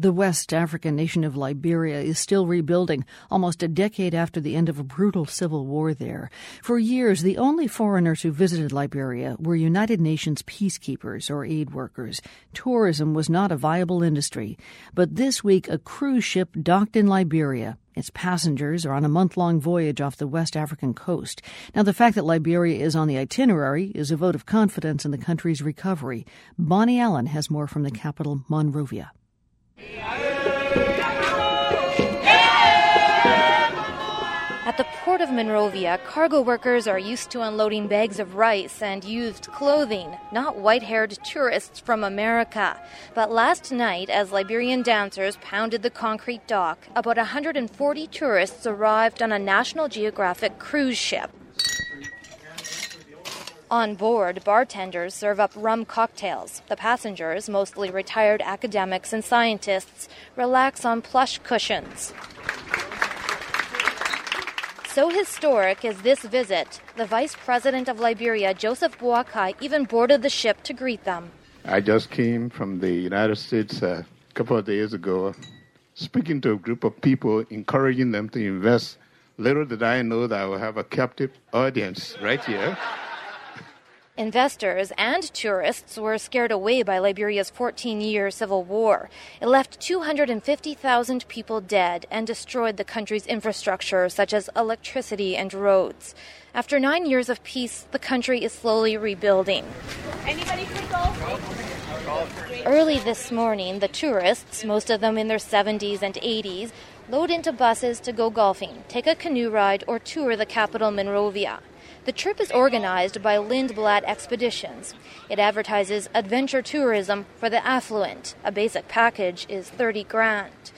The West African nation of Liberia is still rebuilding almost a decade after the end of a brutal civil war there. For years, the only foreigners who visited Liberia were United Nations peacekeepers or aid workers. Tourism was not a viable industry. But this week, a cruise ship docked in Liberia. Its passengers are on a month long voyage off the West African coast. Now, the fact that Liberia is on the itinerary is a vote of confidence in the country's recovery. Bonnie Allen has more from the capital, Monrovia. At the port of Monrovia, cargo workers are used to unloading bags of rice and used clothing, not white haired tourists from America. But last night, as Liberian dancers pounded the concrete dock, about 140 tourists arrived on a National Geographic cruise ship. On board, bartenders serve up rum cocktails. The passengers, mostly retired academics and scientists, relax on plush cushions. So historic is this visit, the Vice President of Liberia, Joseph Boakai, even boarded the ship to greet them. I just came from the United States a couple of days ago, speaking to a group of people, encouraging them to invest. Little did I know that I would have a captive audience right here. Investors and tourists were scared away by Liberia's 14 year civil war. It left 250,000 people dead and destroyed the country's infrastructure, such as electricity and roads. After nine years of peace, the country is slowly rebuilding. Early this morning, the tourists, most of them in their 70s and 80s, load into buses to go golfing, take a canoe ride, or tour the capital, Monrovia. The trip is organized by Lindblad Expeditions. It advertises adventure tourism for the affluent. A basic package is 30 grand.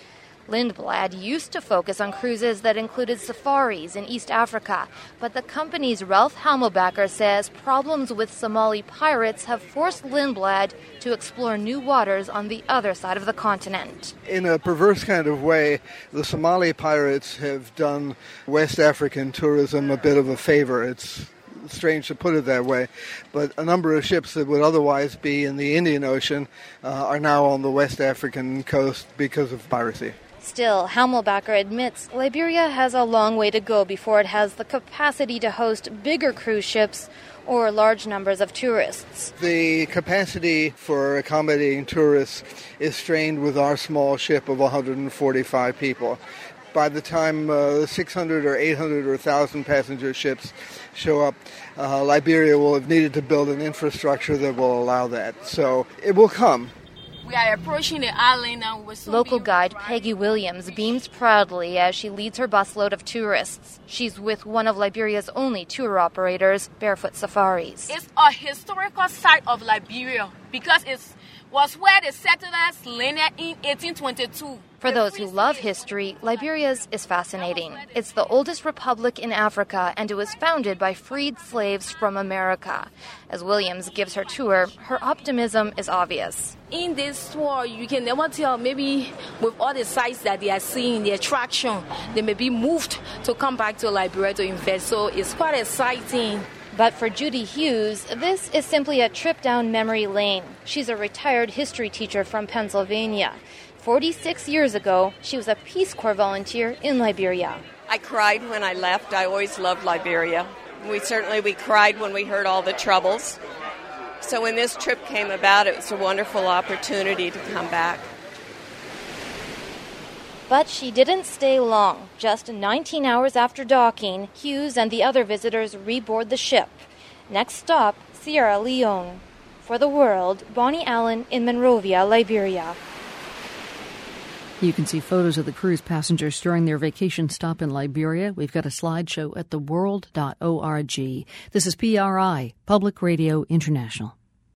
Lindblad used to focus on cruises that included safaris in East Africa, but the company's Ralph Hamelbacher says problems with Somali pirates have forced Lindblad to explore new waters on the other side of the continent. In a perverse kind of way, the Somali pirates have done West African tourism a bit of a favor. It's strange to put it that way, but a number of ships that would otherwise be in the Indian Ocean uh, are now on the West African coast because of piracy. Still, Hamelbacher admits Liberia has a long way to go before it has the capacity to host bigger cruise ships or large numbers of tourists. The capacity for accommodating tourists is strained with our small ship of 145 people. By the time uh, 600 or 800 or 1,000 passenger ships show up, uh, Liberia will have needed to build an infrastructure that will allow that. So it will come. We are approaching the island now. Local guide Peggy Williams beams proudly as she leads her busload of tourists. She's with one of Liberia's only tour operators, Barefoot Safaris. It's a historical site of Liberia because it was where the settlers landed in 1822. For those who love history, Liberia's is fascinating. It's the oldest republic in Africa, and it was founded by freed slaves from America. As Williams gives her tour, her optimism is obvious. In this tour, you can never tell, maybe with all the sites that they are seeing, the attraction, they may be moved to come back to Liberia to invest. So it's quite exciting. But for Judy Hughes, this is simply a trip down memory lane. She's a retired history teacher from Pennsylvania. 46 years ago, she was a Peace Corps volunteer in Liberia. I cried when I left. I always loved Liberia. We certainly we cried when we heard all the troubles. So when this trip came about, it was a wonderful opportunity to come back. But she didn't stay long. Just 19 hours after docking, Hughes and the other visitors reboard the ship. Next stop, Sierra Leone. For the world, Bonnie Allen in Monrovia, Liberia. You can see photos of the cruise passengers during their vacation stop in Liberia. We've got a slideshow at theworld.org. This is PRI, Public Radio International.